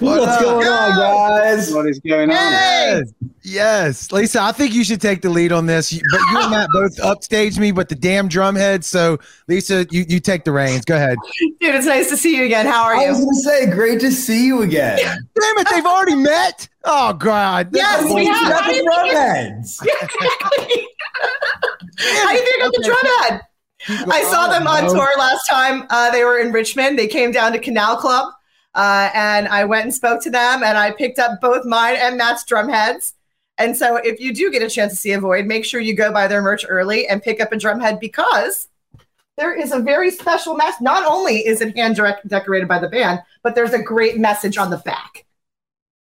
What's going on, guys? What is going on? Yes. yes. Lisa, I think you should take the lead on this. But you and Matt both upstage me, but the damn drumhead. So, Lisa, you, you take the reins. Go ahead. Dude, it's nice to see you again. How are I you? I was gonna say, great to see you again. Damn it, they've already met. Oh, God. Yes, we have. How do you think it- drumheads. Exactly. How do you think of the drumhead? I saw them on tour last time. Uh, they were in Richmond. They came down to Canal Club, uh, and I went and spoke to them, and I picked up both mine and Matt's drum heads. And so, if you do get a chance to see Avoid, make sure you go buy their merch early and pick up a drum head because there is a very special mess. Not only is it hand direct- decorated by the band, but there's a great message on the back.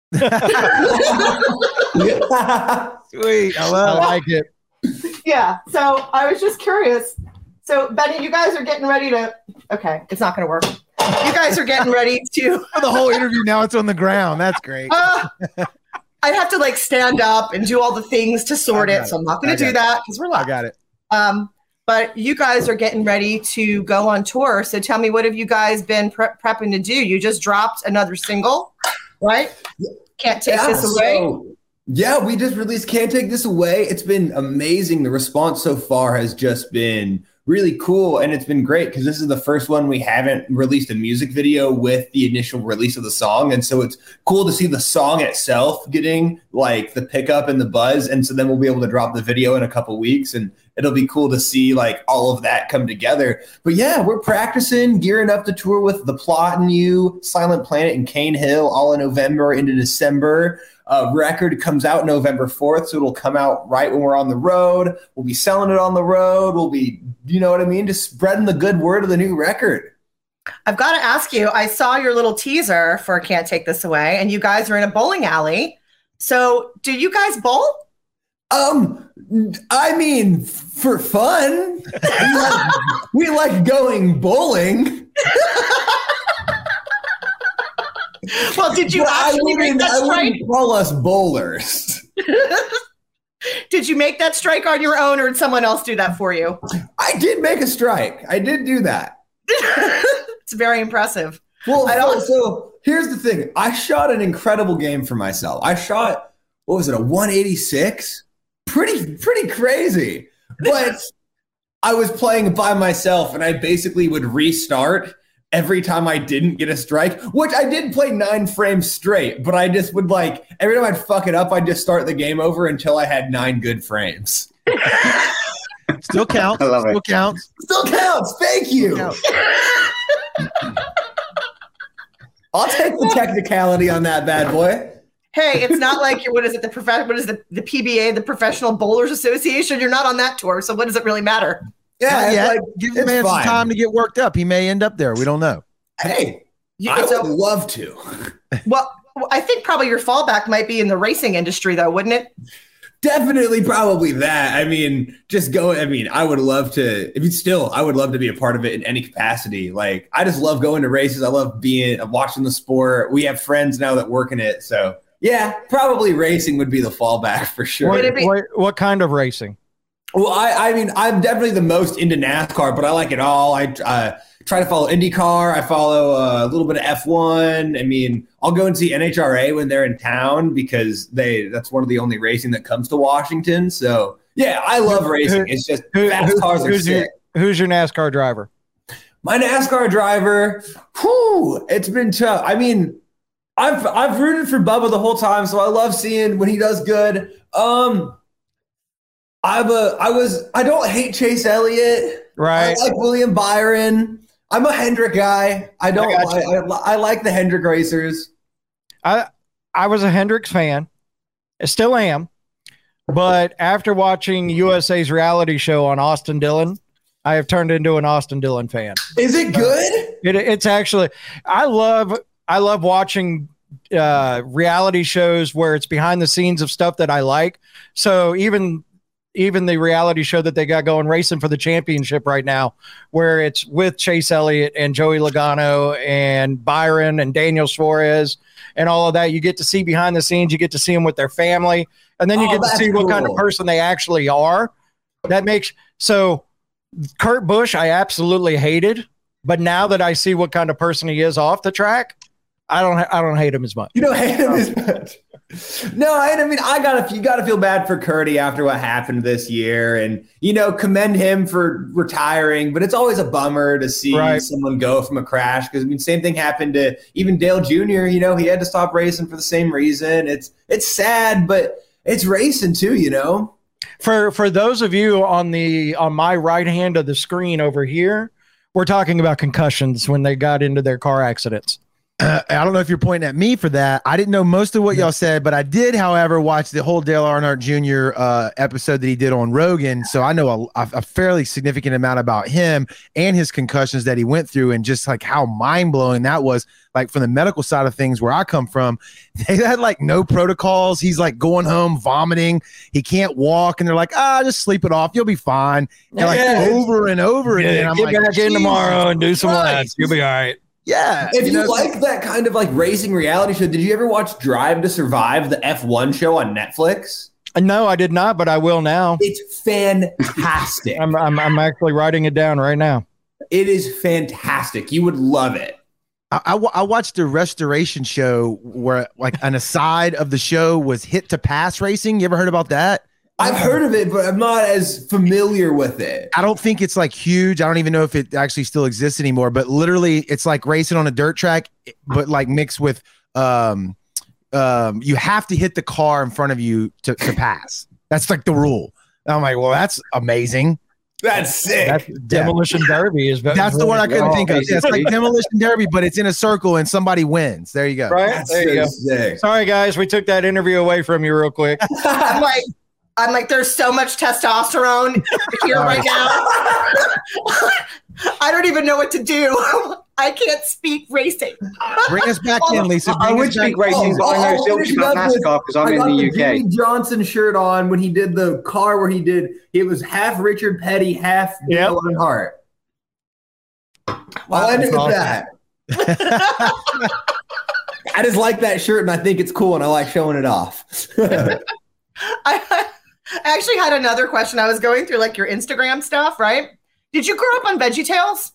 Sweet. I love I like it. Yeah. So I was just curious. So Benny, you guys are getting ready to. Okay, it's not going to work. You guys are getting ready to. For the whole interview, now it's on the ground. That's great. Uh, I'd have to like stand up and do all the things to sort I it, so I'm not going to do it. that because we're live I live. got it. Um, but you guys are getting ready to go on tour. So tell me, what have you guys been pre- prepping to do? You just dropped another single, right? Can't take Yeah, this away. so- yeah, we just released Can't Take This Away. It's been amazing. The response so far has just been really cool. And it's been great because this is the first one we haven't released a music video with the initial release of the song. And so it's cool to see the song itself getting like the pickup and the buzz. And so then we'll be able to drop the video in a couple weeks and it'll be cool to see like all of that come together. But yeah, we're practicing, gearing up to tour with The Plot in You, Silent Planet, and Cane Hill all in November into December. Uh, record comes out November 4th, so it'll come out right when we're on the road. We'll be selling it on the road. We'll be, you know what I mean? Just spreading the good word of the new record. I've got to ask you. I saw your little teaser for "Can't Take This Away," and you guys are in a bowling alley. So, do you guys bowl? Um, I mean, for fun, we like, we like going bowling. Well, did you But I actually make wouldn't, I wouldn't call us bowlers. Did you make that strike on your own, or did someone else do that for you? I did make a strike. I did do that. it's very impressive. Well, so, so here's the thing. I shot an incredible game for myself. I shot what was it, a 186? Pretty pretty crazy. But I was playing by myself and I basically would restart every time I didn't get a strike, which I did play 9 frames straight, but I just would like every time I'd fuck it up, I'd just start the game over until I had 9 good frames. Still counts. I love it. Still counts. Still counts. Thank you. Counts. I'll take the technicality on that bad boy. Hey, it's not like you're, what is it, the prof- what is the, the PBA, the Professional Bowlers Association? You're not on that tour, so what does it really matter? Yeah, Not it's yet. like, Give the it's man some time to get worked up. He may end up there. We don't know. Hey, You, I so, would love to. well, I think probably your fallback might be in the racing industry, though, wouldn't it? Definitely, probably that. I mean, just go. I mean, I would love to. If it's still, I would love to be a part of it in any capacity. Like, I just love going to races. I love being watching the sport. We have friends now that work in it, so yeah, probably racing would be the fallback for sure. Would it be- What, what kind of racing? Well, I, I mean, I'm definitely the most into NASCAR, but I like it all. I uh, try to follow IndyCar. I follow uh, a little bit of F1. I mean, I'll go and see NHRA when they're in town because they that's one of the only racing that comes to Washington. So yeah, I love racing. It's just Who- fast who- cars are who's your- sick. Who's your NASCAR driver? My NASCAR driver, whew, it's been tough. I mean, I've I've rooted for Bubba the whole time, so I love seeing when he does good. Um, I've a I was I don't hate Chase Elliott. Right. I like William Byron. I'm a Hendrick guy. I don't. I I, I, I like the Hendrick racers. I I was a Hendrix fan. I still am. But after watching USA's reality show on Austin Dillon, I have turned into an Austin Dillon fan. Is it good? It, it's actually I love I love watching uh, reality shows where it's behind the scenes of stuff that I like. So even even the reality show that they got going racing for the championship right now, where it's with Chase Elliott and Joey Logano and Byron and Daniel Suarez and all of that, you get to see behind the scenes. You get to see them with their family, and then you Oh, get to see what kind of person they actually are. That makes so. Kurt Busch, I absolutely hated, but now that I see what kind of person he is off the track, I don't I don't hate him as much. You don't hate him as much. No, I, mean I gotta you gotta feel bad for Curdy after what happened this year, and you know commend him for retiring. But it's always a bummer to see Right. someone go from a crash because I mean same thing happened to even Dale Jr. You know he had to stop racing for the same reason. It's it's sad, but it's racing too. You know. For for those of you on the on my right hand of the screen over here, we're talking about concussions when they got into their car accidents. I don't know if you're pointing at me for that. I didn't know most of what y'all said, but I did, however, watch the whole Dale Earnhardt Jr. Uh, episode that he did on Rogan. So I know a, a fairly significant amount about him and his concussions that he went through, and just like how mind blowing that was. Like from the medical side of things, where I come from, they had like no protocols. He's like going home vomiting. He can't walk, and they're like, ah, just sleep it off. You'll be fine. And like Yeah, it's- over and over again. I'm get like, back in tomorrow and do some Christ." laps. You'll be all right. Yeah. If you, know, like that kind of like racing reality show, did you ever watch Drive to Survive, the F1 show on Netflix? No, I did not, but I will now. It's fantastic. I'm I'm, I'm actually writing it down right now. it is fantastic. You would love it. I, I, I watched a restoration show where like an aside of the show was hit to pass racing. You ever heard about that? I've heard of it, but I'm not as familiar with it. I don't think it's like huge. I don't even know if it actually still exists anymore, but literally it's like racing on a dirt track, but like mixed with um um you have to hit the car in front of you to, to pass. That's like the rule. And I'm like, well, that's amazing. That's sick. That's demolition derby is That's the one I couldn't Oh, think of. Yeah, it's like demolition derby, but it's in a circle and somebody wins. There you go. right. That's There you go. sick. Sorry, guys, we took that interview away from you real quick. I'm like, I'm like, there's so much testosterone here right now. I don't even know what to do. I can't speak racing. Bring us back in, Lisa. I Bring would us back speak racing, but I Oh, know oh, so much it about up with- NASCAR because I'm I in got the Jimmie UK. Johnson shirt on when he did the car where he did it was half Richard Petty, half Yep. Dale Earnhardt. I'll end it with that. I just like that shirt and I think it's cool and I like showing it off. I, I actually had another question. I was going through like your Instagram stuff, right? Did you grow up on Veggie Tales?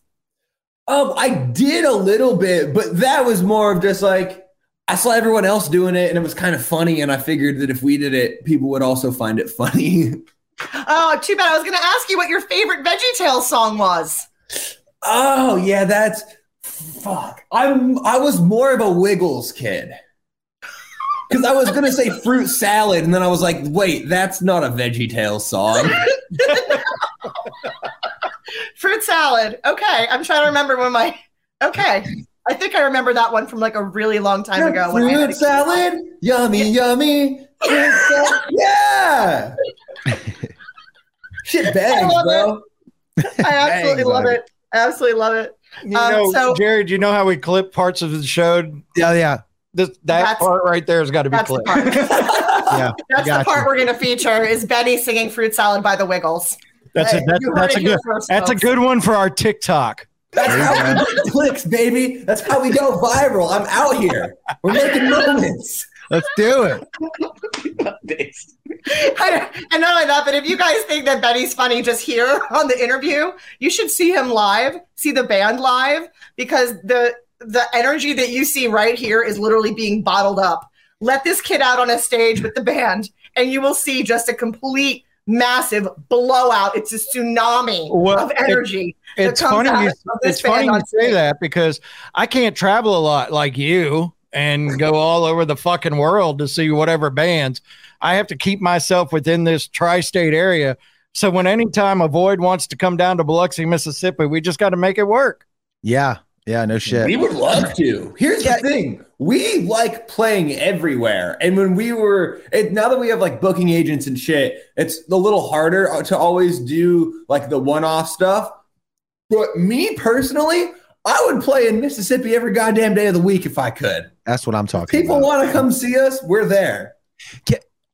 Um, I did a little bit, but that was more of just like I saw everyone else doing it, and it was kind of funny, and I figured that if we did it, people would also find it funny. Oh, too bad. I was going to ask you what your favorite Veggie Tales song was. oh yeah, that's fuck. I'm I was more of a Wiggles kid because I was gonna say fruit salad, and then I was like, wait, that's not a Veggie Tales song. Fruit salad. Okay, I'm trying to remember when my. Okay, I think I remember that one from like a really long time ago. when I had fruit a- salad, yummy, yummy. Fruit salad. Yeah. Shit bangs, love bro. I absolutely Dang, love buddy. it. I absolutely love it. You Um, know, so- Jared, you know how we clip parts of the show? Yeah, yeah. This that That's- part right there has got to be That's clipped. part. Yeah. That's the part you. we're going to feature is Benny singing "Fruit Salad" by the Wiggles. That's a that's, that's a good first, that's a good one for our TikTok. That's how go. we get clicks, baby. That's how we go viral. I'm out here. We're making moments. Let's do it. I- and not only that, but if you guys think that Benny's funny just here on the interview, you should see him live, see the band live, because the the energy that you see right here is literally being bottled up. Let this kid out on a stage with the band, and you will see just a complete massive blowout. It's a tsunami Well, of energy. that It's funny. out You, it's funny band you say that because I can't travel a lot like you and go all over the fucking world to see whatever bands. I have to keep myself within this tri-state area. So when anytime Avoid wants to come down to Biloxi, Mississippi, we just got to make it work. Yeah. Yeah. No shit. We would love to. Here's Yeah. the thing: we like playing everywhere, and when we were it, now that we have like booking agents and shit, it's a little harder uh, to always do like the one-off stuff. But me personally, I would play in Mississippi every goddamn day of the week if I could. That's what I'm talking People about. want to come see us, we're there.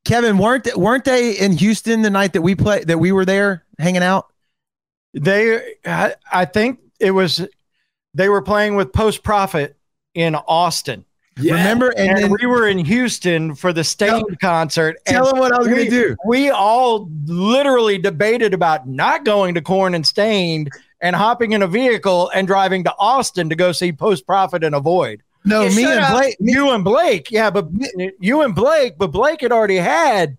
Kevin, weren't they, weren't they in Houston the night that we played that we were there hanging out? They, I, I think it was, they were playing with Post Profit in Austin. Remember? And, And, then we were in Houston for the Staind concert. and tell them what I was going to do. we all literally debated about not going to Korn and Staind and hopping in a vehicle and driving to Austin to go see Post Profit and Avoid. No, You me and up. Blake. You and Blake, yeah, but you and Blake, but Blake had already had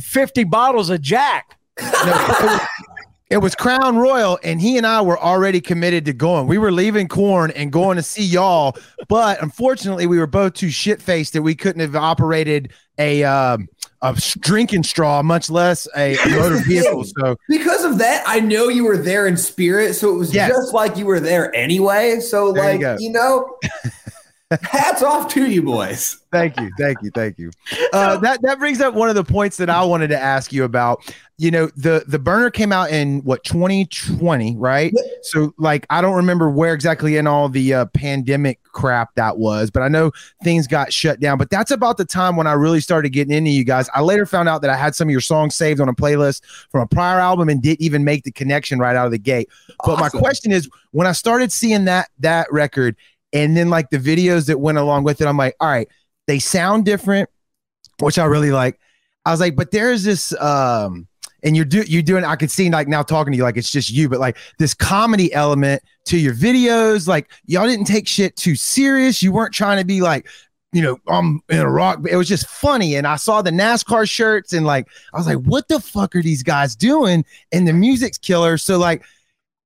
50 bottles of Jack. no, it, was, Crown Royal, and he and I were already committed to going. We were leaving Korn and going to see y'all, but unfortunately, we were both too shit faced that we couldn't have operated a um, a drinking straw, much less a, motor vehicle. So Because of that, I know you were there in spirit, so it was Yes. just like you were there anyway. So, There like, go. you, know, hats off to you boys. thank you, thank you, thank you. Uh, that that brings up one of the points that I wanted to ask you about. You know, the the burner came out in what 2020, right? So, like, I don't remember where exactly in all the uh, pandemic crap that was, but I know things got shut down. But that's about the time when I really started getting into you guys. I later found out that I had some of your songs saved on a playlist from a prior album and didn't even make the connection right out of the gate. But my question is, when I started seeing that that record, and then like the videos that went along with it, I'm like, all right, they sound different, which I really like. I was like, but there's this um and you're do you're doing I could see like now talking to you like it's just you, but like this comedy element to your videos, like y'all didn't take shit too serious. You weren't trying to be like, you know, I'm in a rock. It was just funny. And I saw the NASCAR shirts and like I was like, what the fuck are these guys doing? And the music's killer. So like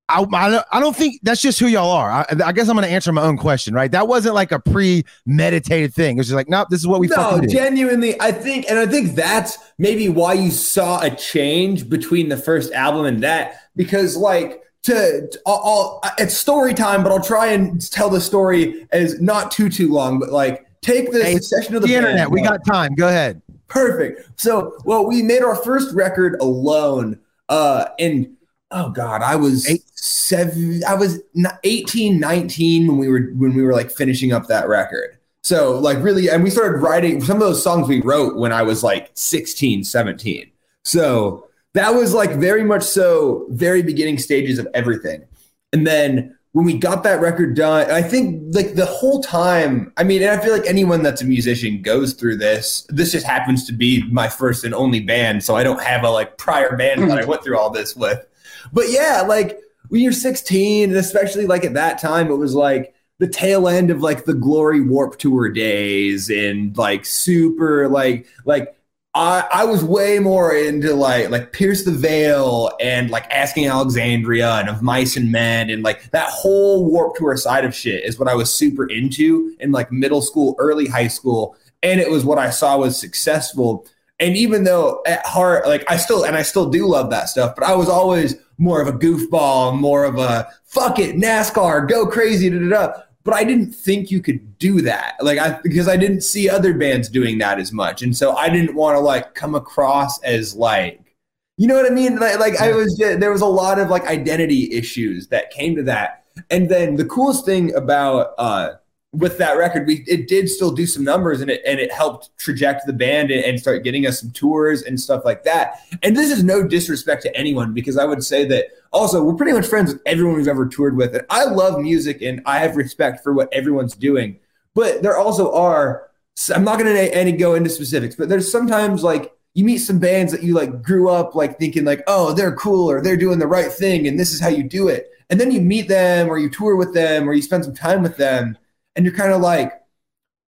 I, I, don't, I don't think that's just who y'all are. I, I guess I'm going to answer my own question, right? That wasn't like a premeditated thing. It was just like, nope, this is what we no, fucking do. genuinely, I think, and I think that's maybe why you saw a change between the first album and that, because like to, to I'll, I'll- it's story time, but I'll try and tell the story as not too too long, but like take the Hey, it's succession of the, the internet. We got time. Go ahead. Perfect. So, well, we made our first record alone. Uh, and oh god, I was Eight- seven. I was n- 18, 19 when we were when we were like finishing up that record. So, like, really, and we started writing some of those songs we wrote when I was like 16, 17. So that was like very much so very beginning stages of everything. And then when we got that record done, I think like the whole time, I mean, and I feel like anyone that's a musician goes through this. This just happens to be my first and only band, so I don't have a like prior band that I mm-hmm. went through all this with. But yeah, like when you're 16, and especially like at that time, it was like the tail end of like the Glory Warp Tour days and like super like like I, I was way more into like like Pierce the Veil and like Asking Alexandria and of Mice and Men and like that whole Warp Tour side of shit is what I was super into in like middle school, early high school, and it was what I saw was successful. And even though at heart, like I still and I still do love that stuff, but I was always more of a goofball, more of a fuck it, NASCAR, go crazy, da da da but I didn't think you could do that. Like I because I didn't see other bands doing that as much. And so I didn't want to like come across as like you know what I mean? Like, like I was there was a lot of like identity issues that came to that. And then the coolest thing about uh with that record, we it did still do some numbers and it and it helped traject the band and, and start getting us some tours and stuff like that. And this is no disrespect to anyone because I would say that also we're pretty much friends with everyone we've ever toured with. And I love music and I have respect for what everyone's doing. But there also are I'm not gonna any go into specifics, but there's sometimes like you meet some bands that you like grew up like thinking like, oh, they're cool or they're doing the right thing and this is how you do it. And then you meet them or you tour with them or you spend some time with them and you're kind of like,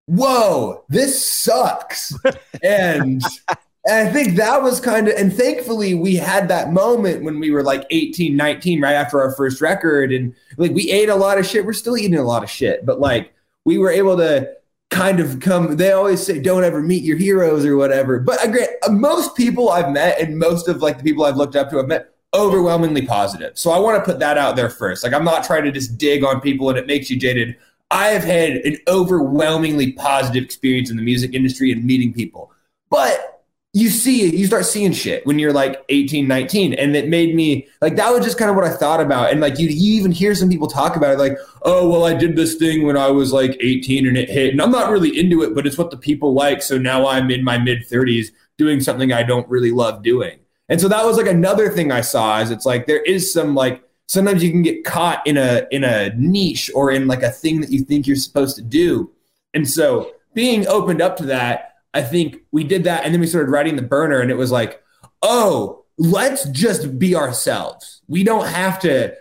whoa, this sucks. and, and I think that was kind of, and thankfully we had that moment when we were like 18, 19, right after our first record. And like we ate a lot of shit. We're still eating a lot of shit, but like we were able to kind of come, they always say, don't ever meet your heroes or whatever. But I grant uh, most people I've met and most of like the people I've looked up to I've met overwhelmingly positive. So I want to put that out there first. Like I'm not trying to just dig on people and it makes you jaded. I have had an overwhelmingly positive experience in the music industry and meeting people. But you see it, you start seeing shit when you're like 18, 19. And it made me like that was just kind of what I thought about. And like you, you even hear some people talk about it like, oh, well, I did this thing when I was like 18 and it hit. And I'm not really into it, but it's what the people like. So now I'm in my mid 30s doing something I don't really love doing. And so that was like another thing I saw is it's like there is some like sometimes you can get caught in a in a niche or in like a thing that you think you're supposed to do. And so being opened up to that, I think we did that and then we started writing the burner and it was like, "Oh, let's just be ourselves. We don't have to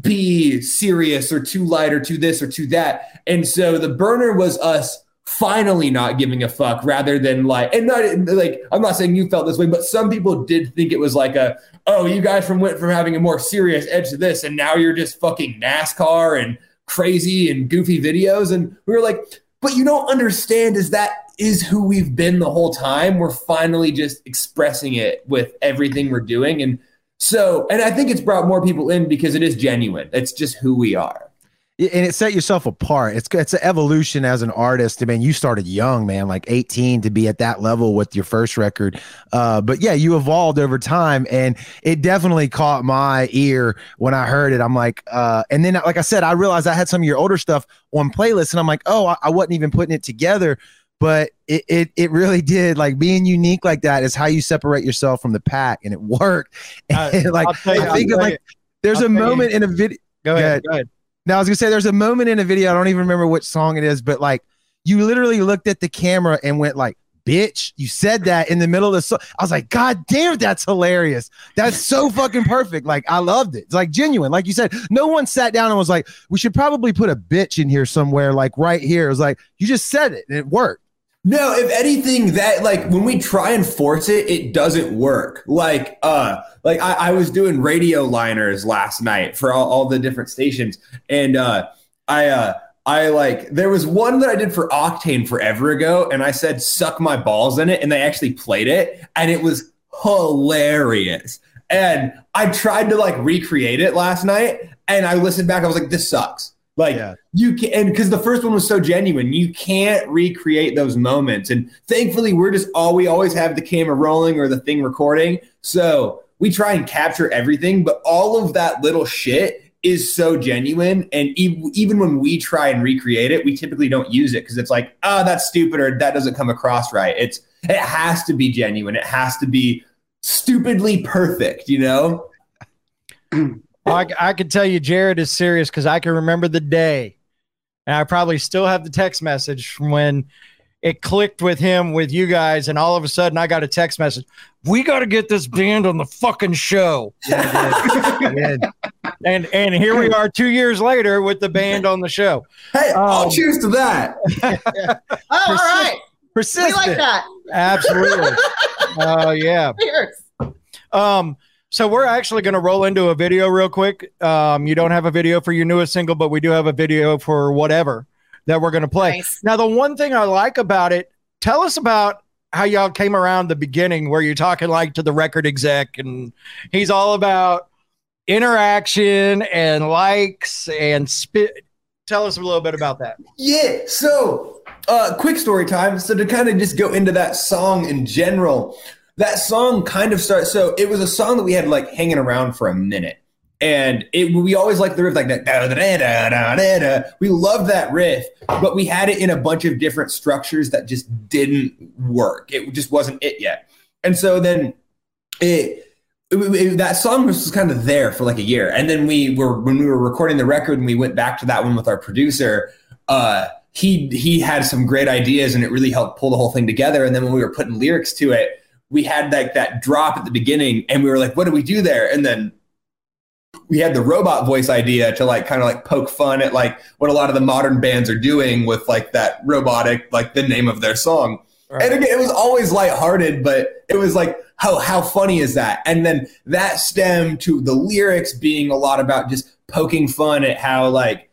be serious or too light or too this or too that. And so the burner was us finally not giving a fuck rather than like and not like I'm not saying you felt this way, but some people did think it was like a oh, you guys from went from having a more serious edge to this, and now you're just fucking NASCAR and crazy and goofy videos. And we were like, but you don't understand is that is who we've been the whole time. We're finally just expressing it with everything we're doing. And so, and I think it's brought more people in because it is genuine. It's just who we are and it set yourself apart. It's it's an evolution as an artist. I mean, you started young, man, like 18 to be at that level with your first record. Uh, but yeah, you evolved over time, and it definitely caught my ear when I heard it. I'm like, uh, and then like I said, I realized I had some of your older stuff on playlists, and I'm like, oh, I, I wasn't even putting it together. But it, it it really did like being unique like that is how you separate yourself from the pack, and it worked. And, like you, I think of like there's I'll a moment you. in a video. Go ahead. Go ahead now I was gonna say there's a moment in a video, I don't even remember which song it is, but like you literally looked at the camera and went like, bitch, you said that in the middle of the song. I was like, God damn, that's hilarious. That's so fucking perfect. Like I loved it. It's like genuine. Like you said, no one sat down and was like, we should probably put a bitch in here somewhere, like right here. It was like, you just said it and it worked. No, if anything, that like when we try and force it, it doesn't work. Like, uh, like I, I was doing radio liners last night for all, all the different stations, and uh, I, uh, I like there was one that I did for Octane forever ago, and I said "suck my balls" in it, and they actually played it, and it was hilarious. And I tried to like recreate it last night, and I listened back. I was like, "This sucks." Like yeah. you can, and because the first one was so genuine, you can't recreate those moments. And thankfully, we're just all we always have the camera rolling or the thing recording, so we try and capture everything. But all of that little shit is so genuine, and e- even when we try and recreate it, we typically don't use it because it's like, oh, that's stupid or that doesn't come across right. It's it has to be genuine. It has to be stupidly perfect, you know. I, I can tell you, Jared is serious because I can remember the day, and I probably still have the text message from when it clicked with him with you guys, and all of a sudden I got a text message. We got to get this band on the fucking show. Yeah, and and here we are two years later with the band on the show. Hey, um, I'll cheers to that. oh, all right. Persistent. We like that. Absolutely. Oh uh, yeah. Cheers. Um. So we're actually going to roll into a video real quick. Um, you don't have a video for your newest single, but we do have a video for whatever that we're going to play. Nice. Now, the one thing I like about it, tell us about how y'all came around the beginning where you're talking like to the record exec and he's all about interaction and likes and spit. Tell us a little bit about that. Yeah. So, uh, quick story time. So, to kind of just go into that song in general, that song kind of starts. So it was a song that we had like hanging around for a minute. And it, we always liked the riff like that. We loved that riff, but we had it in a bunch of different structures that just didn't work. It just wasn't it yet. And so then it, it, it, that song was kind of there for like a year. And then we were, when we were recording the record and we went back to that one with our producer, uh, he, he had some great ideas and it really helped pull the whole thing together. And then when we were putting lyrics to it, we had like that drop at the beginning and we were like, what do we do there? And then we had the robot voice idea to like kind of like poke fun at like what a lot of the modern bands are doing with like that robotic, like the name of their song. Right. And again, it was always lighthearted, but it was like, how how funny is that? And then that stemmed to the lyrics being a lot about just poking fun at how like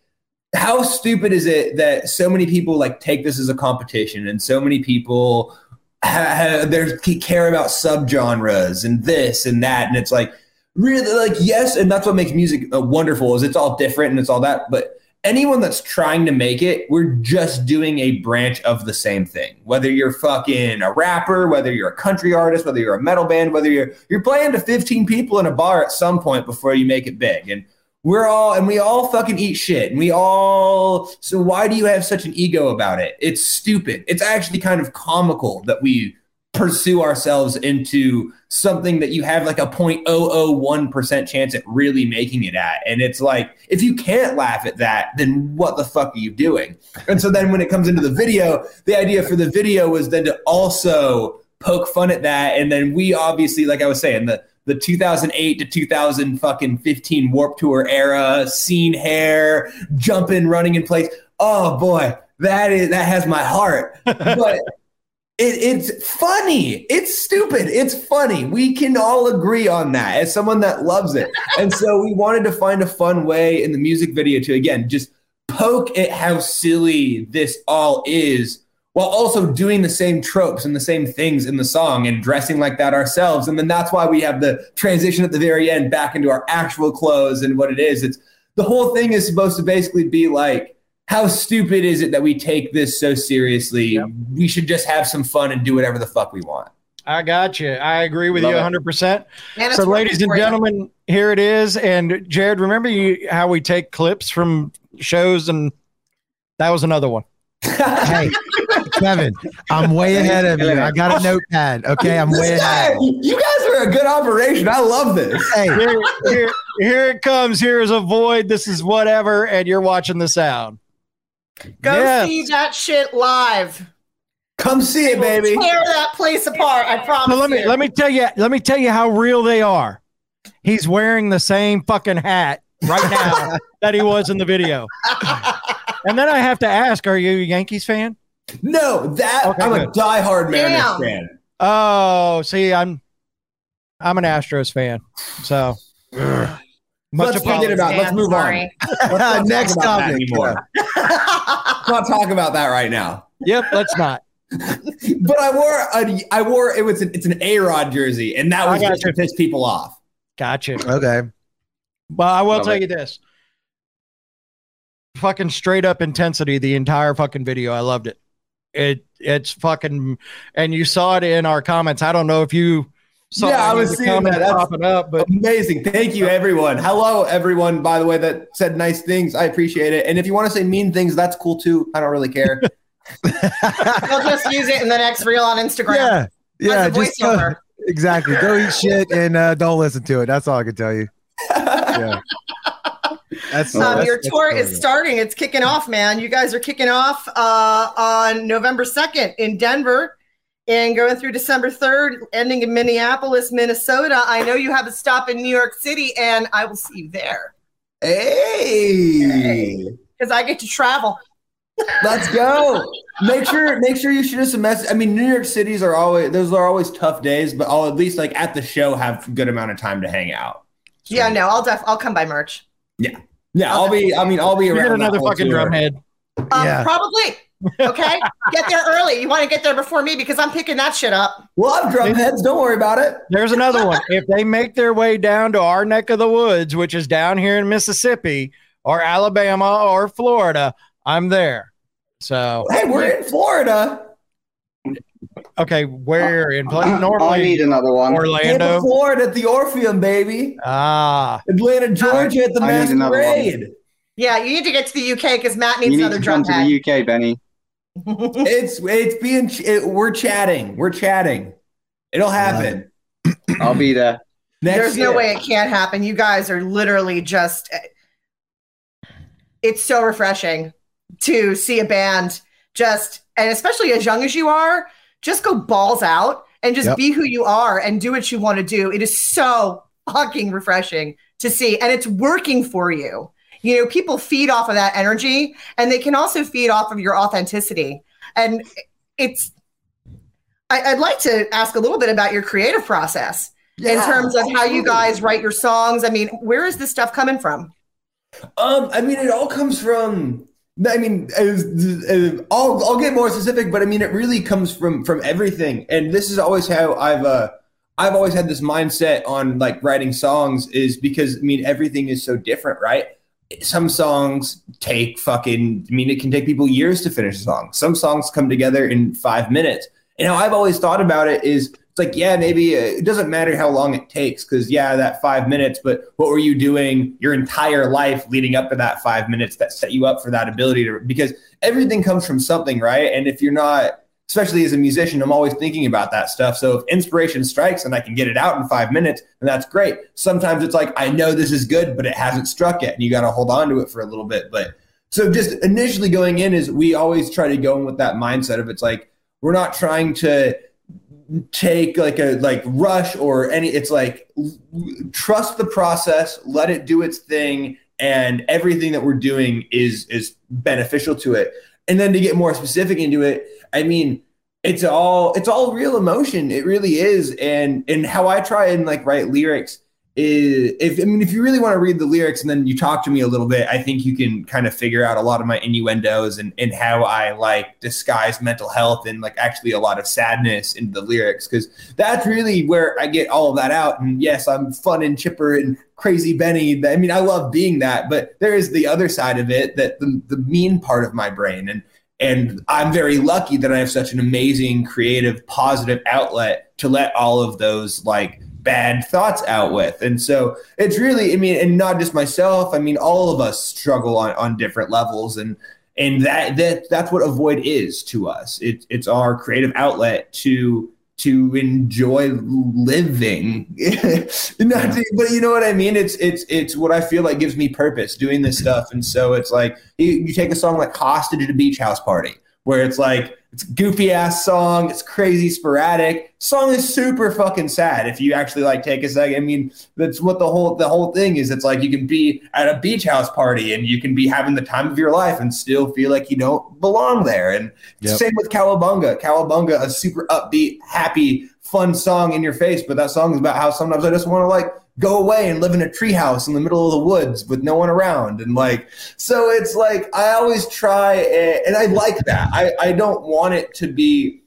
how stupid is it that so many people like take this as a competition and so many people they care about subgenres and this and that, and it's like really like yes, and that's what makes music uh, wonderful is it's all different and it's all that, but anyone that's trying to make it, we're just doing a branch of the same thing. Whether you're fucking a rapper, whether you're a country artist, whether you're a metal band, whether you're you're playing to 15 people in a bar at some point before you make it big. And we're all and we all fucking eat shit. And we all so why do you have such an ego about it? It's stupid. It's actually kind of comical that we pursue ourselves into something that you have like a 0.001% chance at really making it at. And it's like if you can't laugh at that then what the fuck are you doing? And so then when it comes into the video the idea for the video was then to also poke fun at that. And then we obviously like i was saying the the 2008 to 2000 fucking 15 Warp Tour era, scene hair, jumping, running in place. Oh boy, that is that has my heart. But it, it's funny. It's stupid. It's funny. We can all agree on that as someone that loves it. And so we wanted to find a fun way in the music video to again just poke at how silly this all is while also doing the same tropes and the same things in the song and dressing like that ourselves. And then that's why we have the transition at the very end back into our actual clothes and what it is. It's the whole thing is supposed to basically be like, how stupid is it that we take this so seriously? Yep. We should just have some fun and do whatever the fuck we want. I got you. I agree with Love you 100%. So, ladies and gentlemen, you. here it is. And Jared, remember you, how we take clips from shows? And that was another one. hey, Kevin, I'm way ahead of you. I got a notepad. Okay, I'm way ahead. You guys are a good operation. I love this. Hey, here, here, here it comes. Here's Avoid. This is whatever, and you're watching the sound. Go yes. see that shit live. Come see it, baby. Tear that place apart. I promise. So let me you. let me tell you let me tell you how real they are. He's wearing the same fucking hat right now that he was in the video. and then I have to ask, are you a Yankees fan? No, that okay, I'm good. a diehard Mariners fan. Oh, see, I'm I'm an Astros fan. So Much Let's forget about. Let's move sorry. on. Next topic. Anymore. let's not talk about that right now. Yep, let's not. but I wore a, I wore it was a, it's an A Rod jersey, and that was just to piss people off. Gotcha. Okay. Well, I will Love tell it. you this. Fucking straight up intensity the entire fucking video. I loved it. It it's fucking and you saw it in our comments. I don't know if you yeah, I was seeing that. That's popping up, but amazing. Thank you, everyone. Hello, everyone. By the way, that said nice things. I appreciate it. And if you want to say mean things, that's cool too. I don't really care. we'll just use it in the next reel on Instagram. Yeah, yeah. Just go, exactly. Go eat shit and uh, don't listen to it. That's all I can tell you. Yeah. That's, um, that's, your tour is starting. It's kicking off, man. You guys are kicking off uh, on November 2nd in Denver and going through December 3rd, ending in Minneapolis, Minnesota. I know you have a stop in New York City, and I will see you there. Hey, because I get to travel. Let's go. make sure make sure you shoot us a message. I mean, New York cities are always those are always tough days, but I'll at least like at the show have a good amount of time to hang out. So. Yeah, no, I'll def I'll come by merch. Yeah, yeah, I'll, I'll be. I mean, I'll be around. another fucking drumhead. Um, yeah. Probably. Okay, get there early. You want to get there before me because I'm picking that shit up. We'll have drum heads. Don't worry about it. There's another one. If they make their way down to our neck of the woods, which is down here in Mississippi or Alabama or Florida, I'm there. So hey, we're in Florida. Okay, where in normally? I need another one. Orlando, Florida at the Orpheum, baby. Ah, Atlanta, Georgia at the Masquerade. Yeah, you need to get to the UK because Matt needs you another drum to the UK, Benny. it's it's being it, we're chatting. We're chatting. It'll happen. I'll be there. Next There's year. no way it can't happen. You guys are literally just it's so refreshing to see a band just and especially as young as you are, just go balls out and just yep. be who you are and do what you want to do. It is so fucking refreshing to see and it's working for you. You know people feed off of that energy and they can also feed off of your authenticity. And it's I, would like to ask a little bit about your creative process yeah, in terms of how you guys write your songs. I mean where is this stuff coming from? Um i mean it all comes from I mean, I'll I'll get more specific, but I mean, it really comes from from everything. And this is always how I've uh, I've always had this mindset on like writing songs is because I mean everything is so different, right? some songs take fucking I mean it can take people years to finish a song. Some songs come together in 5 minutes. And how I've always thought about it is it's like yeah, maybe uh, it doesn't matter how long it takes cuz yeah, that 5 minutes, but what were you doing your entire life leading up to that 5 minutes that set you up for that ability to because everything comes from something, right? And if you're not especially as a musician, I'm always thinking about that stuff. So if inspiration strikes and I can get it out in five minutes, then that's great. Sometimes it's like, I know this is good, but it hasn't struck yet. And you got to hold on to it for a little bit. But so just initially going in is we always try to go in with that mindset of it's like, we're not trying to take like a like rush or any it's like trust the process let it do its thing and everything that we're doing is is beneficial to it. And then to get more specific into it i mean it's all it's all real emotion. It really is. And and how i try and like write lyrics if I mean if you really want to read the lyrics and then you talk to me a little bit, I think you can kind of figure out a lot of my innuendos and, and how I like disguise mental health and like actually a lot of sadness in the lyrics because that's really where I get all of that out. And yes, I'm fun and chipper and crazy Benny. I mean, I love being that, but there is the other side of it that the, the mean part of my brain and and I'm very lucky that I have such an amazing, creative, positive outlet to let all of those like bad thoughts out with. And so it's really, I mean, and not just myself, I mean, all of us struggle on, on different levels. And and that that that's what Avoid is to us. It, it's our creative outlet to to enjoy living. Not to, but you know what I mean? It's it's it's what I feel like gives me purpose doing this stuff. And so it's like you, you take a song like Hostage at a Beach House Party, where it's like it's goofy ass song. It's crazy sporadic. Song is super fucking sad. If you actually like take a second, I mean, that's what the whole the whole thing is. It's like you can be at a beach house party and you can be having the time of your life and still feel like you don't belong there. And Yep. same with Cowabunga. Cowabunga, a super upbeat, happy, fun song in your face, but that song is about how sometimes I just want to like go away and live in a treehouse in the middle of the woods with no one around. And like, so it's like I always try, and, and I like that. I, I don't want it to be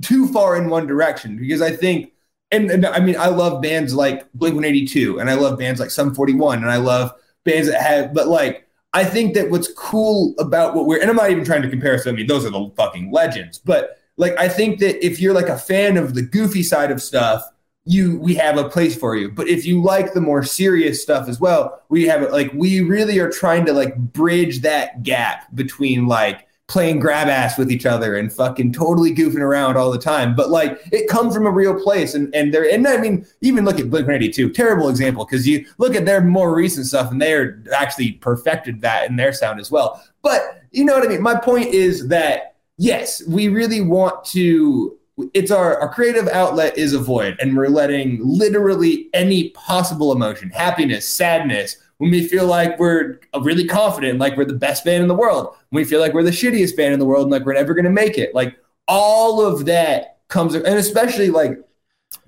too far in one direction because I think, and, and I mean, I love bands like Blink 182 and I love bands like Sum 41 and I love bands that have, but like, I think that what's cool about what we're, and I'm not even trying to compare us. I mean, those are the fucking legends, but like, I think that if you're like a fan of the goofy side of stuff, you we have a place for you. But if you like the more serious stuff as well we have like we really are trying to like bridge that gap between like playing grab ass with each other and fucking totally goofing around all the time. But like it comes from a real place. And and there and i mean even look at blink 182 terrible example because you look at their more recent stuff and they're actually perfected that in their sound as well. But you know what i mean? My point is that yes we really want to it's our, our creative outlet is Avoid and we're letting literally any possible emotion happiness sadness when we feel like we're really confident like we're the best band in the world when we feel like we're the shittiest band in the world and like we're never going to make it like all of that comes and especially like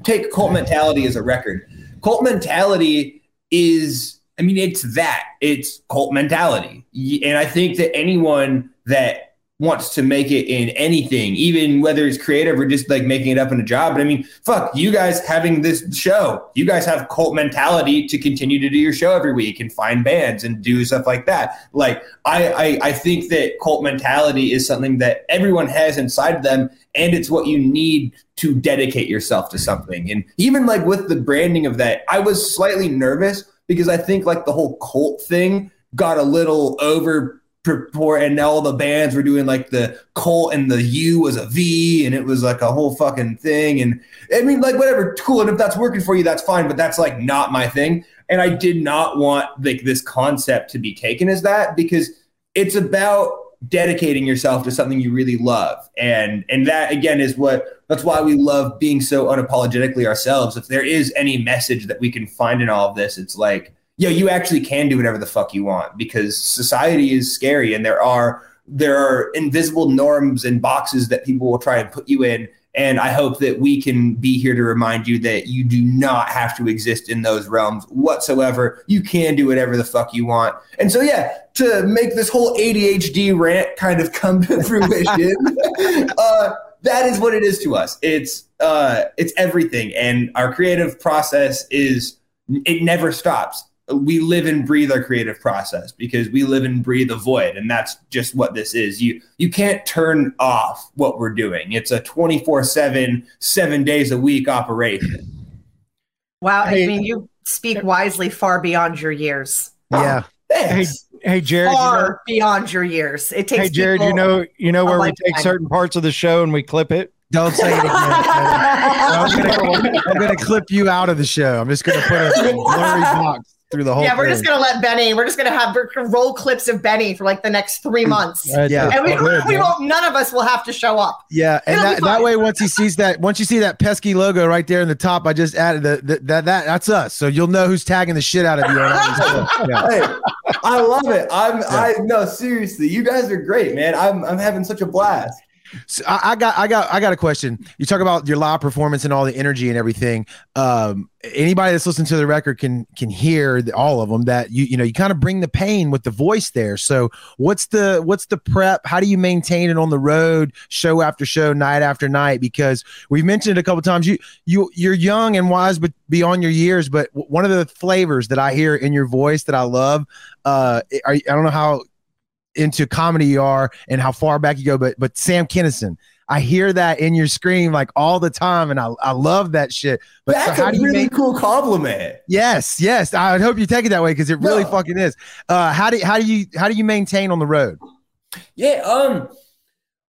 take cult mentality as a record. Cult mentality is i mean it's that it's cult mentality. And i think that anyone that wants to make it in anything, even whether it's creative or just like making it up in a job. But I mean, fuck, you guys having this show, you guys have cult mentality to continue to do your show every week and find bands and do stuff like that. Like I, I, I think that cult mentality is something that everyone has inside them, and it's what you need to dedicate yourself to something. And even like with the branding of that, I was slightly nervous because I think like the whole cult thing got a little over purport and all the bands were doing like the Colt and the U was a V and it was like a whole fucking thing. And I mean, like whatever, cool. And if that's working for you, that's fine. But that's like not my thing. And I did not want like this concept to be taken as that because it's about dedicating yourself to something you really love. And and that again is what that's why we love being so unapologetically ourselves. If there is any message that we can find in all of this, it's like yo, you actually can do whatever the fuck you want because society is scary and there are there are invisible norms and boxes that people will try and put you in. And I hope that we can be here to remind you that you do not have to exist in those realms whatsoever. You can do whatever the fuck you want. And so, yeah, to make this whole ADHD rant kind of come to fruition, uh, that is what it is to us. It's uh, it's everything, and our creative process is it never stops we live and breathe our creative process because we live and breathe Avoid and that's just what this is you you can't turn off what we're doing it's a 24/7 7 days a week operation Wow, I mean, you speak wisely far beyond your years. Yeah. Hey, Thanks. hey, Jared. You know, Far beyond your years. It takes. hey, Jared. You know, you know where we lifetime. take certain parts of the show and we clip it. Don't say it again. I'm gonna, I'm gonna clip you out of the show. I'm just gonna put a blurry box. Through the whole. yeah, we're thing. just gonna let Benny. We're just gonna have we're gonna roll clips of Benny for like the next three mm. months, Right, Yeah. and we, good, we won't. None of us will have to show up. Yeah, and that, that way, once he sees that, once you see that pesky logo right there in the top, I just added the, the, that that that's us. So you'll know who's tagging the shit out of you. On all these stuff. yeah. Hey, I love it. I'm I no seriously, you guys are great, man. I'm I'm having such a blast. So I, got I got I got a question. You talk about your live performance and all the energy and everything. Um, anybody that's listening to the record can can hear the, all of them that you you know you kind of bring the pain with the voice there. So what's the what's the prep? How do you maintain it on the road, show after show, night after night? Because we've mentioned it a couple times. You you you're young and wise, but beyond your years. But one of the flavors that I hear in your voice that I love, uh, I don't know how into comedy you are and how far back you go, but but Sam Kinison, I hear that in your scream like all the time, and I, I love that shit. But so That's how a do you really make? cool compliment. Yes, yes. I would hope you take it that way because it really No. fucking is. Uh, how do how do you how do you maintain on the road? Yeah, um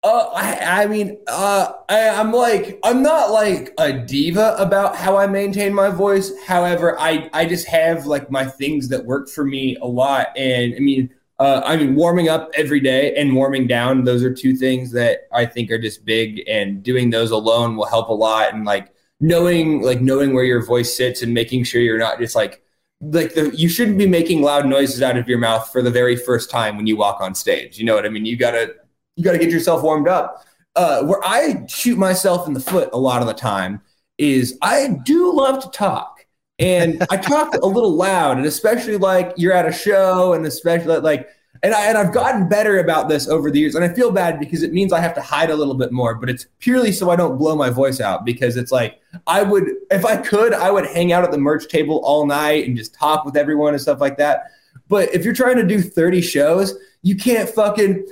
uh I, I mean uh I, I'm like I'm not like a diva about how I maintain my voice. However, I I just have like my things that work for me a lot. And I mean uh, I mean, warming up every day and warming down; those are two things that I think are just big. And doing those alone will help a lot. And like knowing, like knowing where your voice sits and making sure you're not just like like the you shouldn't be making loud noises out of your mouth for the very first time when you walk on stage. You know what I mean? You gotta you gotta get yourself warmed up. Uh, where I shoot myself in the foot a lot of the time is I do love to talk. And I talk a little loud, and especially like you're at a show, and especially like, and I and I've gotten better about this over the years, and I feel bad because it means I have to hide a little bit more, but it's purely so I don't blow my voice out because it's like I would, if I could, I would hang out at the merch table all night and just talk with everyone and stuff like that. But if you're trying to do 30 shows, you can't fucking,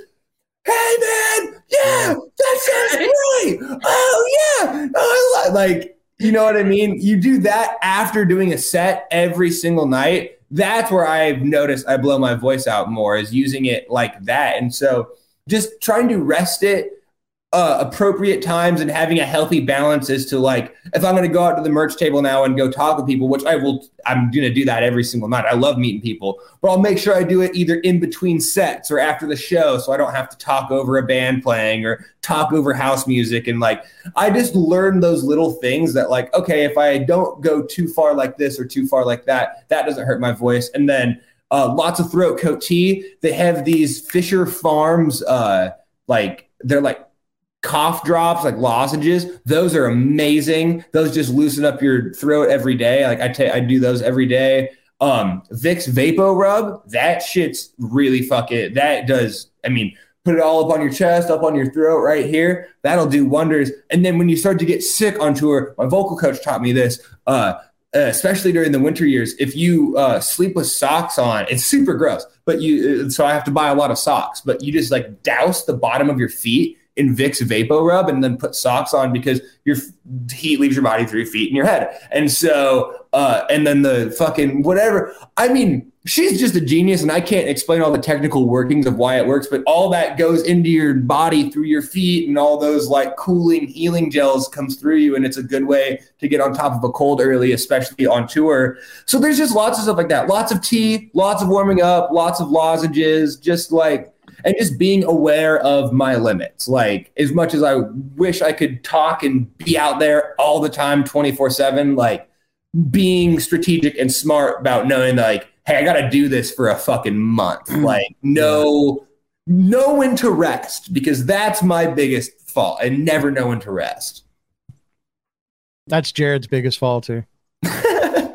hey man, yeah, that sounds great. Oh yeah, oh, I li-" like you know what I mean. You do that after doing a set every single night. That's where I've noticed I blow my voice out more is using it like that, and so just trying to rest it uh, appropriate times and having a healthy balance as to like if I'm going to go out to the merch table now and go talk with people, which I will, I'm going to do that every single night. I love meeting people, but I'll make sure I do it either in between sets or after the show, so I don't have to talk over a band playing or talk over house music. And like I just learned those little things that like okay, if I don't go too far like this or too far like that, that doesn't hurt my voice. And then uh, lots of throat coat tea. They have these Fisher Farms, uh, like they're like cough drops like lozenges those are amazing those just loosen up your throat every day like i ta- I do those every day um Vicks VapoRub that shit's really fucking that does i mean put it all up on your chest up on your throat right here that'll do wonders and then when you start to get sick on tour my vocal coach taught me this uh uh, especially during the winter years, if you uh, sleep with socks on, it's super gross. But you, uh, so I have to buy a lot of socks. But you just like douse the bottom of your feet in Vicks VapoRub and then put socks on because your heat leaves your body through your feet and your head. And so, uh, and then the fucking whatever. I mean, she's just a genius, and I can't explain all the technical workings of why it works, but all that goes into your body through your feet, and all those like cooling, healing gels comes through you, and it's a good way to get on top of a cold early, especially on tour. So there's just lots of stuff like that. Lots of tea, lots of warming up, lots of lozenges, just like and just being aware of my limits. Like as much as I wish I could talk and be out there all the time, 24 seven, like being strategic and smart about knowing like, Hey, I got to do this for a fucking month. Mm-hmm. Like no know when to rest because that's my biggest fault. I never know when to rest. That's Jared's biggest fault too.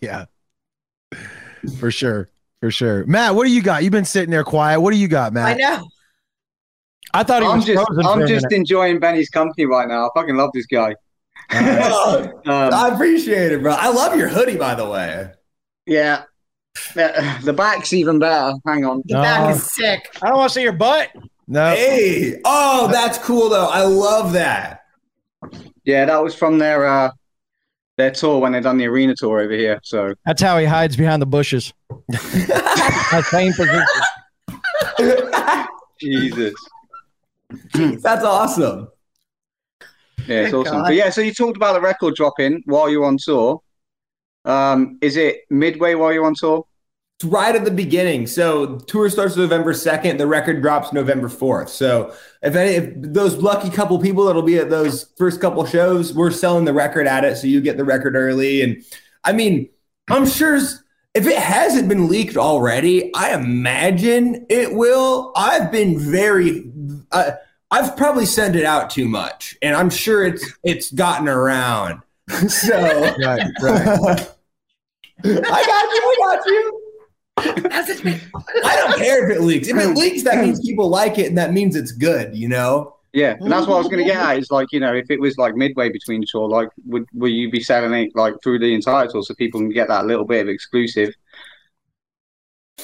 Yeah, for sure, for sure. Matt, what do you got? You've been sitting there quiet. What do you got, Matt? I know. I thought he I'm was just, I'm just minute. enjoying Benny's company right now. I fucking love this guy. Oh, Um, I appreciate it, bro. I love your hoodie, by the way. yeah. Yeah, The back's even better. Hang on. The No. back is sick. I don't want to see your butt. No, Hey, oh, that's cool though. I love that. Yeah, that was from their uh, their tour when they done the arena tour over here. So That's how he hides behind the bushes. That same position. Jesus. That's awesome. Yeah, it's Good awesome. God. But yeah, so you talked about the record dropping while you're on tour. Um, is it midway while you're on tour? Right at the beginning. So tour starts November 2nd. The record drops November 4th. So if any if those lucky couple people that'll be at those first couple shows, we're selling the record at it. So you get the record early. And I mean, I'm sure if it hasn't been leaked already, I imagine it will. I've been very uh, I've probably sent it out too much, and I'm sure it's it's gotten around. so Right, right. I got you. I got you. I don't care if it leaks. If it leaks, that means people like it, and that means it's good. You know. Yeah, and that's what I was going to get at. Is like you know, if it was like midway between the tour, like would will you be selling it like through the entire tour so people can get that little bit of exclusive?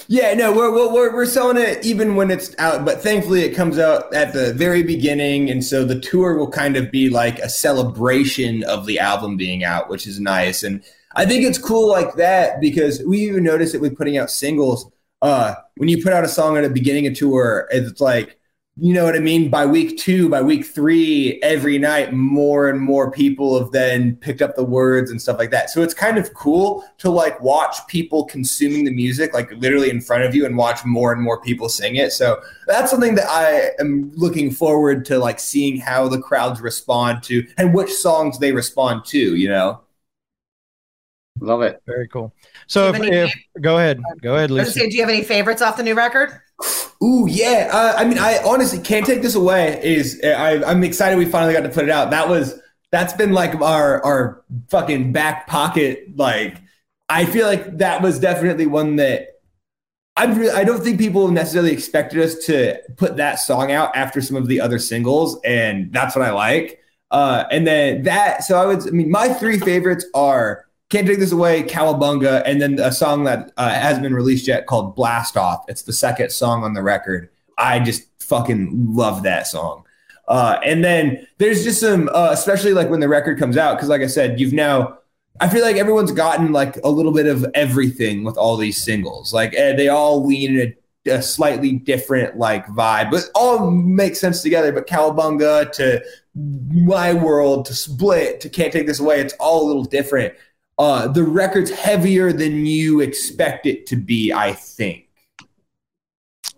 Yeah, no, we're, we're we're selling it even when it's out, but thankfully it comes out at the very beginning, and so the tour will kind of be like a celebration of the album being out, which is nice. And I think it's cool like that because we even notice it with putting out singles. Uh, when you put out a song at the beginning of tour, it's like you know what I mean? By week two, by week three, every night, more and more people have then picked up the words and stuff like that. So it's kind of cool to like watch people consuming the music, like literally in front of you, and watch more and more people sing it. So that's something that I am looking forward to, like seeing how the crowds respond to and which songs they respond to, you know? Love it. Very cool. So if, any- if go ahead, go ahead, I was gonna Lisa. say, do you have any favorites off the new record? Ooh, yeah. Uh, I mean, I honestly can't take this away. Is I, I'm excited we finally got to put it out. That was that's been like our our fucking back pocket. Like, I feel like that was definitely one that I'm. Re- I don't think people necessarily expected us to put that song out after some of the other singles, and that's what I like. Uh, and then that. So I would. I mean, my three favorites are. Can't Take This Away, Cowabunga, and then a song that uh, hasn't been released yet called Blast Off. It's the second song on the record. I just fucking love that song. Uh, and then there's just some, uh, especially like when the record comes out, because like I said, you've now, I feel like everyone's gotten like a little bit of everything with all these singles. Like eh, they all lean in a, a slightly different like vibe, but all make sense together. But Cowabunga to My World to Split to Can't Take This Away, it's all a little different. Uh, the record's heavier than you expect it to be, I think.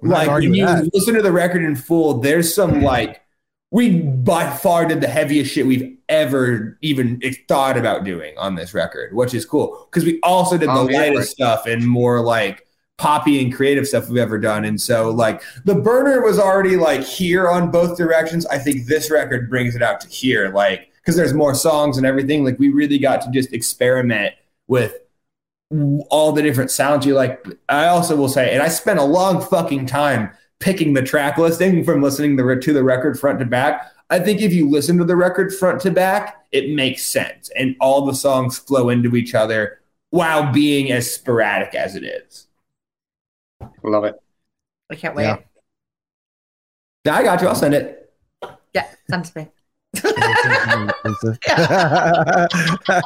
I'm Like when you that. listen to the record in full, there's some like we by far did the heaviest shit we've ever even thought about doing on this record, which is cool because we also did the Oh, yeah. lightest stuff and more like poppy and creative stuff we've ever done. And so like the burner was already like here on both directions. I think this record brings it out to here, like because there's more songs and everything. Like we really got to just experiment with all the different sounds you like. I also will say, and I spent a long fucking time picking the track listing from listening the, to the record front to back. I think if you listen to the record front to back, it makes sense, and all the songs flow into each other while being as sporadic as it is. Love it. I can't wait. Yeah. Yeah, I got you. I'll send it. Yeah, send to me.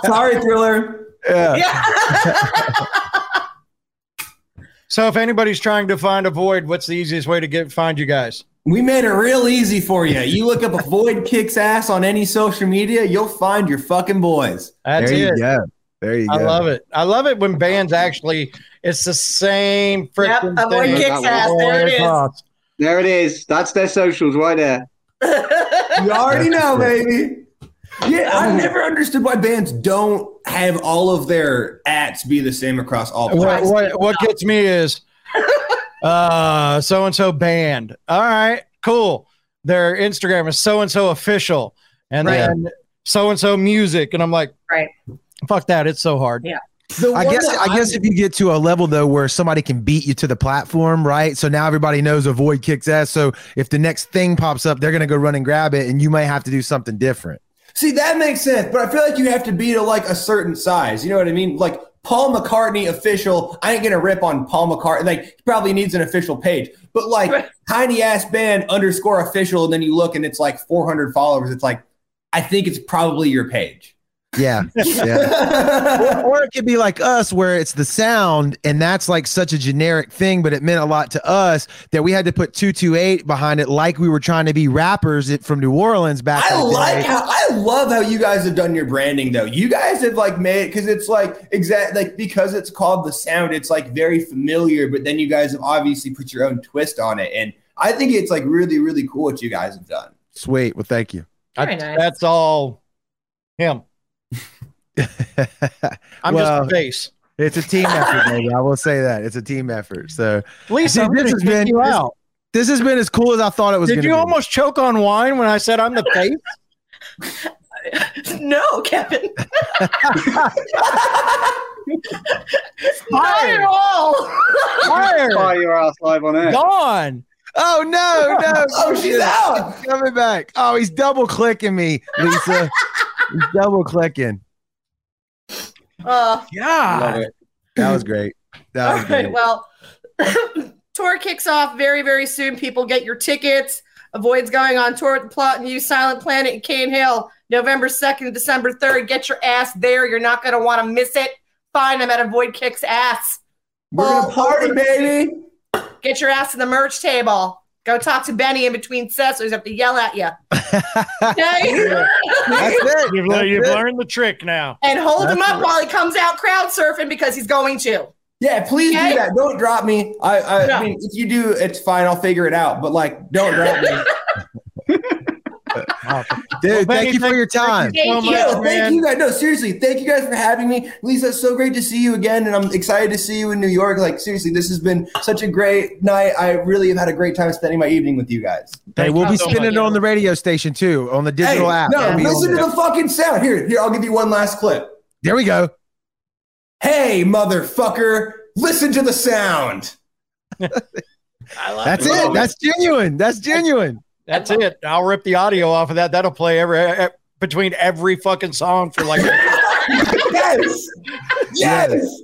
Sorry, Thriller. yeah. Yeah. So if anybody's trying to find Avoid, what's the easiest way to get find you guys? We made it real easy for you. You look up Avoid kicks ass on any social media, you'll find your fucking boys. That's there you it. go. There you I go. love it. I love it when bands actually it's the same freaking Yep, avoid thing. kicks ass. There it is. There it is. That's their socials right there. You already know, baby. Yeah, I've never understood why bands don't have all of their ats be the same across all What, what, what gets me is uh so and so band. All right, cool. Their Instagram is so and so official, and Right. then so and so music, and I'm like, Right. fuck that. It's so hard. Yeah. The I guess that I guess if you get to a level though where somebody can beat you to the platform, right? So now everybody knows Avoid kicks ass. So if the next thing pops up, they're gonna go run and grab it, and you might have to do something different. See, that makes sense, but I feel like you have to be to like a certain size. You know what I mean? Like Paul McCartney official. I ain't gonna rip on Paul McCartney. Like he probably needs an official page, but like Right. tiny ass band underscore official, and then you look and it's like 400 followers. It's like I think it's probably your page. Yeah. Yeah. or, or it could be like us where it's the sound and that's like such a generic thing, but it meant a lot to us that we had to put 228 behind it like we were trying to be rappers it- from New Orleans back I like how I love how you guys have done your branding though. You guys have like made because it's like exact like because it's called the sound, it's like very familiar, but then you guys have obviously put your own twist on it. And I think it's like really, really cool what you guys have done. Sweet. Well, thank you. Very That's- nice. That's all him. I'm Well, just a face. It's a team effort, baby. I will say that. It's a team effort. So Lisa, Dude, this has been- you this- out. this has been as cool as I thought it was Did you be. almost choke on wine when I said I'm the face? no, Kevin. Not Fire. at all. Fire. Fire your ass live on air. Gone. Oh no, no. Oh, she's out. He's coming back. Oh, he's double clicking me, Lisa. he's double clicking. Oh. Love Yeah. it. That was great. That all was right. great. Well, tour kicks off very, very soon. People get your tickets. Avoid's going on tour with the Plot in You Silent Planet and Cane Hill, November 2nd, December 3rd. Get your ass there. You're not going to want to miss it. Find them at Avoid Kicks Ass. We're gonna party, baby. Get your ass to the merch table. Go talk to Benny in between sets, or he's have to yell at you. Okay? That's it. You've, That's you've it. learned the trick now. and hold him That's up while he comes out crowd surfing because he's going to. Yeah, please Okay. do that. Don't drop me. I, I, No. I mean, if you do, it's fine. I'll figure it out. But like, don't drop me. Dude, Benny, thank you for your time. Thank so you. much, Yo, man. thank you guys. No, seriously, thank you guys for having me. Lisa, it's so great to see you again, and I'm excited to see you in New York. Like, seriously, this has been such a great night. I really have had a great time spending my evening with you guys. Hey, we'll be so spinning much. on the radio station too, on the digital Hey, app. No, It'll listen to there. the fucking sound. Here, here, I'll give you one last clip. There we go. Hey, motherfucker, listen to the sound. I love That's it. it. That's genuine. That's genuine. That's it. I'll rip the audio off of that. That'll play every between every fucking song for like. yes. Yes.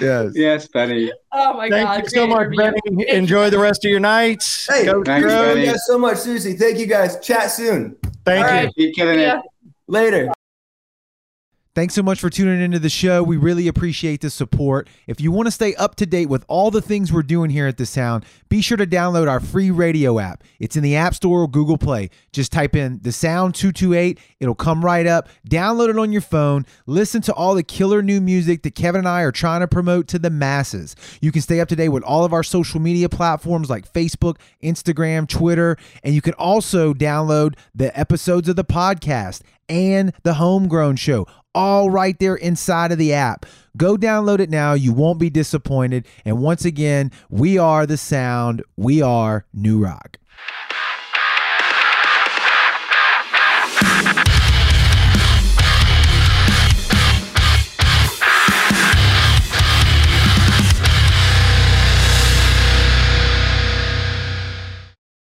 Yes. Yes, Benny. Oh my god! Thank you so much. Benny. Enjoy the rest of your nights. Hey, Go Thanks, thank Benny. you guys so much. Seriously, thank you guys. Chat soon. Thank All you. right. Keep killing it. Later. Thanks so much for tuning into the show. We really appreciate the support. If you want to stay up to date with all the things we're doing here at The Sound, be sure to download our free radio app. It's in the App Store or Google Play. Just type in The Sound 228, it'll come right up. Download it on your phone. Listen to all the killer new music that Kevin and I are trying to promote to the masses. You can stay up to date with all of our social media platforms like Facebook, Instagram, Twitter, and you can also download the episodes of the podcast and the Homegrown Show, all right there inside of the app. Go download it now. You won't be disappointed. And once again, we are the sound. We are New Rock.